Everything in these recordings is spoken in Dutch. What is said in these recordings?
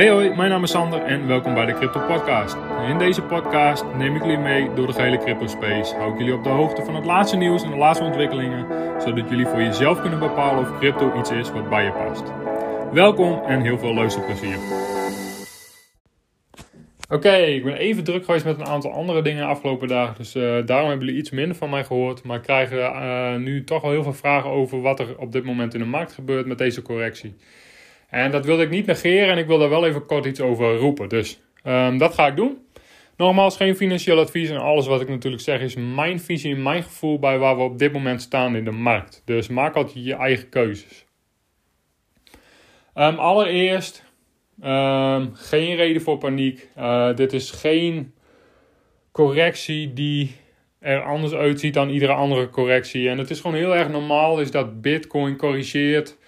Hey hoi, mijn naam is Sander en welkom bij de Crypto Podcast. In deze podcast neem ik jullie mee door de gehele crypto space. Hou ik jullie op de hoogte van het laatste nieuws en de laatste ontwikkelingen, zodat jullie voor jezelf kunnen bepalen of crypto iets is wat bij je past. Welkom en heel veel luisterplezier. Oké, ik ben even druk geweest met een aantal andere dingen de afgelopen dagen. Dus uh, daarom hebben jullie iets minder van mij gehoord. Maar ik krijg uh, nu toch wel heel veel vragen over wat er op dit moment in de markt gebeurt met deze correctie. En dat wilde ik niet negeren en ik wil daar wel even kort iets over roepen. Dus um, dat ga ik doen. Nogmaals, geen financieel advies en alles wat ik natuurlijk zeg is mijn visie en mijn gevoel bij waar we op dit moment staan in de markt. Dus maak altijd je eigen keuzes. Um, allereerst, um, geen reden voor paniek. Uh, dit is geen correctie die er anders uitziet dan iedere andere correctie. En het is gewoon heel erg normaal is dat Bitcoin corrigeert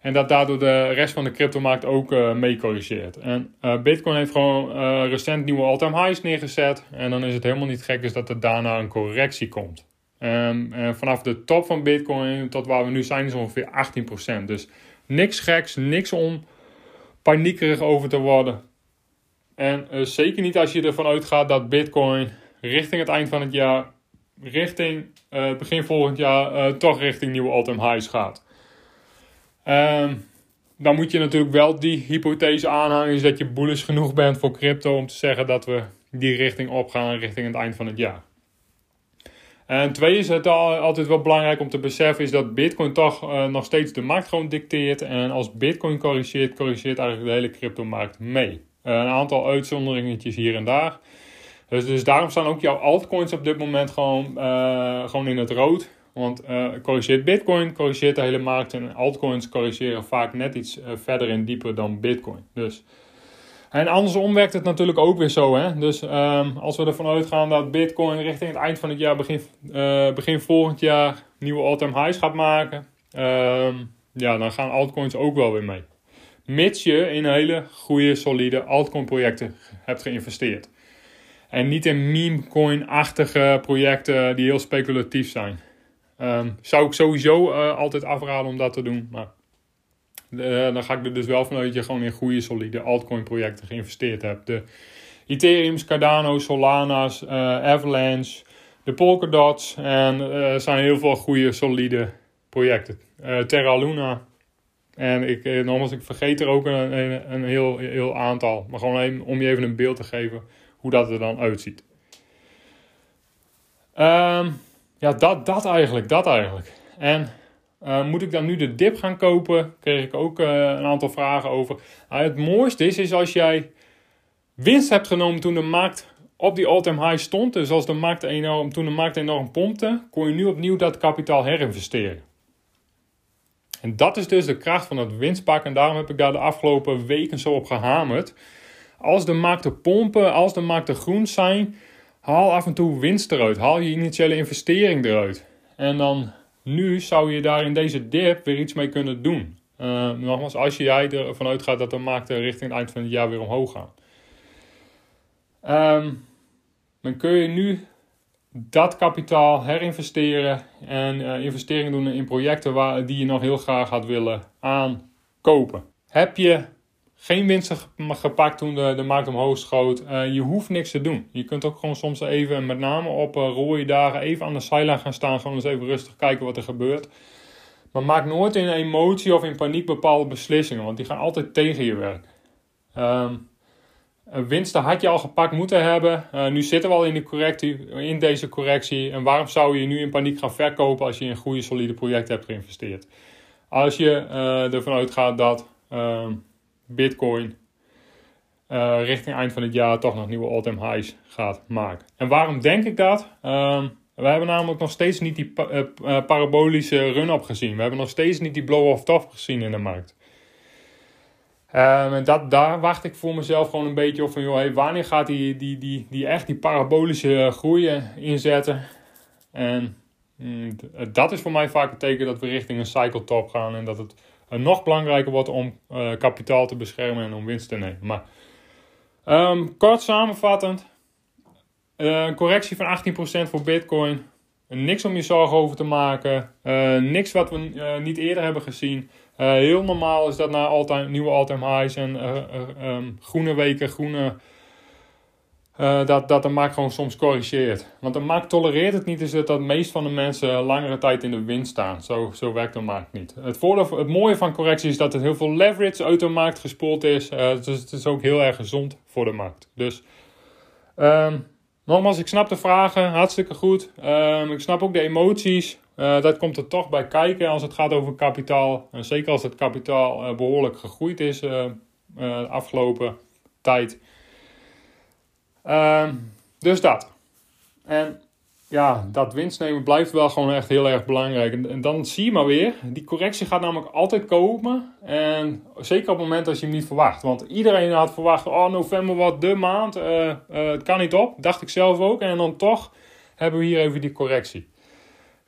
en dat daardoor de rest van de cryptomarkt ook uh, mee corrigeert. En uh, Bitcoin heeft gewoon uh, recent nieuwe all-time highs neergezet. En dan is het helemaal niet gek dus dat er daarna een correctie komt. En vanaf de top van Bitcoin tot waar we nu zijn is ongeveer 18%. Dus niks geks, niks om paniekerig over te worden. En zeker niet als je ervan uitgaat dat Bitcoin richting het eind van het jaar, richting begin volgend jaar, toch richting nieuwe all-time highs gaat. Um, dan moet je natuurlijk wel die hypothese aanhangen, is dat je bullish genoeg bent voor crypto om te zeggen dat we die richting opgaan richting het eind van het jaar. En twee is het altijd wel belangrijk om te beseffen is dat Bitcoin toch uh, nog steeds de markt gewoon dicteert. En als Bitcoin corrigeert, corrigeert eigenlijk de hele cryptomarkt mee. Uh, een aantal uitzonderingetjes hier en daar. Dus, dus daarom staan ook jouw altcoins op dit moment gewoon, uh, gewoon in het rood. Want uh, corrigeert Bitcoin, corrigeert de hele markt. En altcoins corrigeren vaak net iets uh, verder en dieper dan Bitcoin. Dus. En andersom werkt het natuurlijk ook weer zo. Hè? Dus um, als we ervan uitgaan dat Bitcoin richting het eind van het jaar, begin, uh, begin volgend jaar, nieuwe all-time highs gaat maken. Um, ja, dan gaan altcoins ook wel weer mee. Mits je in hele goede, solide altcoin projecten hebt geïnvesteerd. En niet in meme-coin-achtige projecten die heel speculatief zijn. Um, zou ik sowieso uh, altijd afraden om dat te doen. Maar uh, dan ga ik er dus wel vanuit dat je gewoon in goede, solide altcoin projecten geïnvesteerd hebt. De Ethereum's, Cardano, Solana's, uh, Avalanche, de Polkadots. En er zijn heel veel goede, solide projecten. Terra Luna. En ik, nogmaals, ik vergeet er ook een, een, heel, heel aantal. Maar gewoon om je even een beeld te geven hoe dat er dan uitziet. Um, ja, dat, dat eigenlijk, dat eigenlijk. En uh, moet ik dan nu de dip gaan kopen? Kreeg ik ook uh, een aantal vragen over. Uh, het mooiste is, is als jij winst hebt genomen toen de markt op die all-time high stond. Dus als de markt enorm, toen de markt enorm pompte, kon je nu opnieuw dat kapitaal herinvesteren. En dat is dus de kracht van het winstpak. En daarom heb ik daar de afgelopen weken zo op gehamerd. Als de markten pompen, als de markten groen zijn, haal af en toe winst eruit. Haal je initiële investering eruit. En dan nu zou je daar in deze dip weer iets mee kunnen doen. Uh, nogmaals, als jij ervan uitgaat dat de markten richting het eind van het jaar weer omhoog gaan. Um, dan kun je nu dat kapitaal herinvesteren en uh, investeringen doen in projecten waar, die je nog heel graag had willen aankopen. Heb je geen winsten gepakt toen de, de markt omhoog schoot. Uh, je hoeft niks te doen. Je kunt ook gewoon soms even, met name op uh, rode dagen, even aan de zijlijn gaan staan. Gewoon eens even rustig kijken wat er gebeurt. Maar maak nooit in emotie of in paniek bepaalde beslissingen, want die gaan altijd tegen je werken. Um, winsten had je al gepakt moeten hebben. Uh, nu zitten we al in, de correctie, in deze correctie. En waarom zou je nu in paniek gaan verkopen als je in een goede, solide project hebt geïnvesteerd? Als je ervan uitgaat dat. Uh, Bitcoin uh, richting eind van het jaar toch nog nieuwe all-time highs gaat maken. En waarom denk ik dat? Um, we hebben namelijk nog steeds niet die pa uh, parabolische run-up gezien. We hebben nog steeds niet die blow-off top gezien in de markt. Um, en dat, daar wacht ik voor mezelf gewoon een beetje op van, joh, wanneer gaat die, die, die, die echt die parabolische groei inzetten? En mm, dat is voor mij vaak het teken dat we richting een cycle top gaan en dat het nog belangrijker wordt om uh, kapitaal te beschermen en om winst te nemen. Maar um, kort samenvattend, uh, een correctie van 18% voor Bitcoin. Niks om je zorgen over te maken. niks wat we niet eerder hebben gezien. heel normaal is dat na nieuwe all-time highs en um, groene weken, groene uh, dat, dat de markt gewoon soms corrigeert. Want de markt tolereert het niet, is dat, meest van de mensen langere tijd in de winst staan. Zo, zo werkt de markt niet. Het, voordeel, het mooie van correctie is dat er heel veel leverage uit de markt gespoeld is. Dus het is ook heel erg gezond voor de markt. Dus um, nogmaals, ik snap de vragen, hartstikke goed. Um, ik snap ook de emoties. Uh, dat komt er toch bij kijken als het gaat over kapitaal. En zeker als het kapitaal behoorlijk gegroeid is de afgelopen tijd. Ehm, dus dat. En ja, dat winst nemen blijft wel gewoon echt heel erg belangrijk. En, dan zie je maar weer, die correctie gaat namelijk altijd komen. En zeker op het moment als je hem niet verwacht. Want iedereen had verwacht, oh november wordt de maand, uh, het kan niet op. Dacht ik zelf ook. En dan toch hebben we hier even die correctie.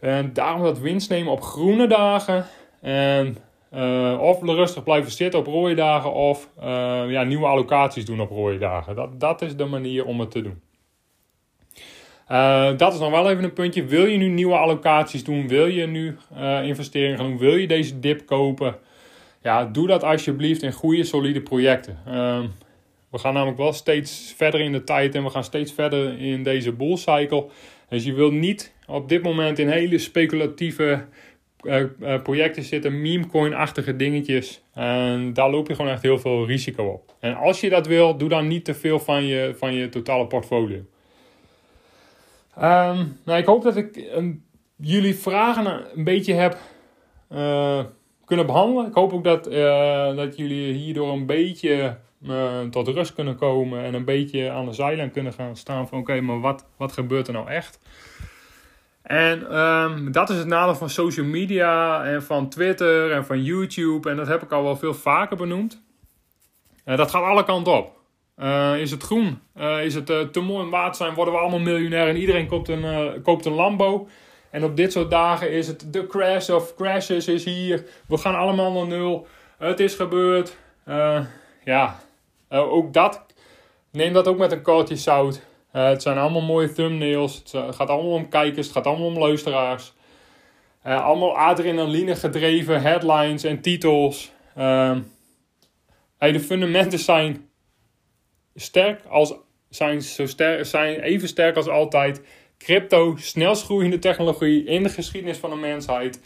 En daarom dat winst nemen op groene dagen. En uh, of rustig blijven zitten op rode dagen of uh, ja, nieuwe allocaties doen op rode dagen. Dat, dat is de manier om het te doen. Uh, dat is nog wel even een puntje. Wil je nu nieuwe allocaties doen? Wil je nu investeringen gaan doen? Wil je deze dip kopen? Ja, doe dat alsjeblieft in goede, solide projecten. Ehm, we gaan namelijk wel steeds verder in de tijd en we gaan steeds verder in deze bull cycle. Dus je wilt niet op dit moment in hele speculatieve projecten zitten, memecoin-achtige dingetjes. En daar loop je gewoon echt heel veel risico op. En als je dat wil, doe dan niet te veel van je, van je totale portfolio. Um, nou, ik hoop dat ik um, jullie vragen een beetje heb uh, kunnen behandelen. Ik hoop ook dat, dat jullie hierdoor een beetje tot rust kunnen komen en een beetje aan de zijlijn kunnen gaan staan van oké, maar wat, wat gebeurt er nou echt? En um, dat is het nadeel van social media en van Twitter en van YouTube. En dat heb ik al wel veel vaker benoemd. Uh, dat gaat alle kanten op. Uh, is het groen? Uh, is het te mooi om waard zijn? Worden we allemaal miljonair en iedereen koopt een, koopt een Lambo? En op dit soort dagen is het de crash of crashes is hier. We gaan allemaal naar nul. Het is gebeurd. ja, ook dat. Neem dat ook met een kortje zout. Uh, het zijn allemaal mooie thumbnails. Het eh, gaat allemaal om kijkers. Het gaat allemaal om luisteraars. Uh, allemaal adrenaline gedreven headlines en titels. Uh, de fundamenten zijn sterk als zijn, zo sterk, zijn even sterk als altijd. Crypto, snelst groeiende technologie in de geschiedenis van de mensheid. 130%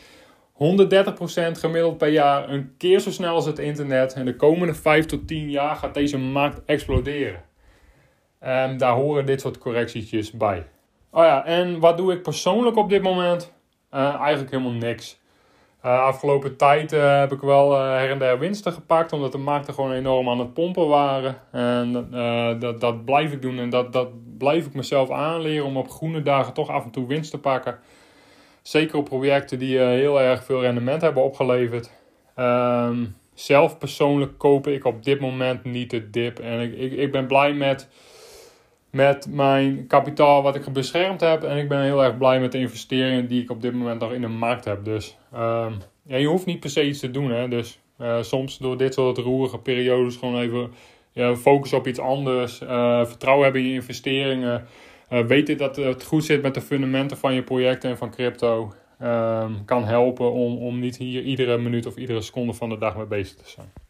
gemiddeld per jaar, een keer zo snel als het internet. En de komende 5 tot 10 jaar gaat deze markt exploderen. Um, daar horen dit soort correctietjes bij. Oh ja, en wat doe ik persoonlijk op dit moment? Uh, eigenlijk helemaal niks. Uh, afgelopen tijd uh, heb ik wel her en der winsten gepakt, omdat de markten gewoon enorm aan het pompen waren. En dat, dat blijf ik doen en dat, dat blijf ik mezelf aanleren om op groene dagen toch af en toe winst te pakken. Zeker op projecten die heel erg veel rendement hebben opgeleverd. Um, zelf persoonlijk koop ik op dit moment niet de dip. En ik, ik, ik ben blij met met mijn kapitaal wat ik beschermd heb. En ik ben heel erg blij met de investeringen die ik op dit moment nog in de markt heb. Dus um, ja, je hoeft niet per se iets te doen. Hè? Dus uh, soms door dit soort roerige periodes gewoon even ja, focus op iets anders. Uh, vertrouwen hebben in je investeringen. Uh, weten dat het goed zit met de fundamenten van je projecten en van crypto. Um, kan helpen om, om niet hier iedere minuut of iedere seconde van de dag mee bezig te zijn.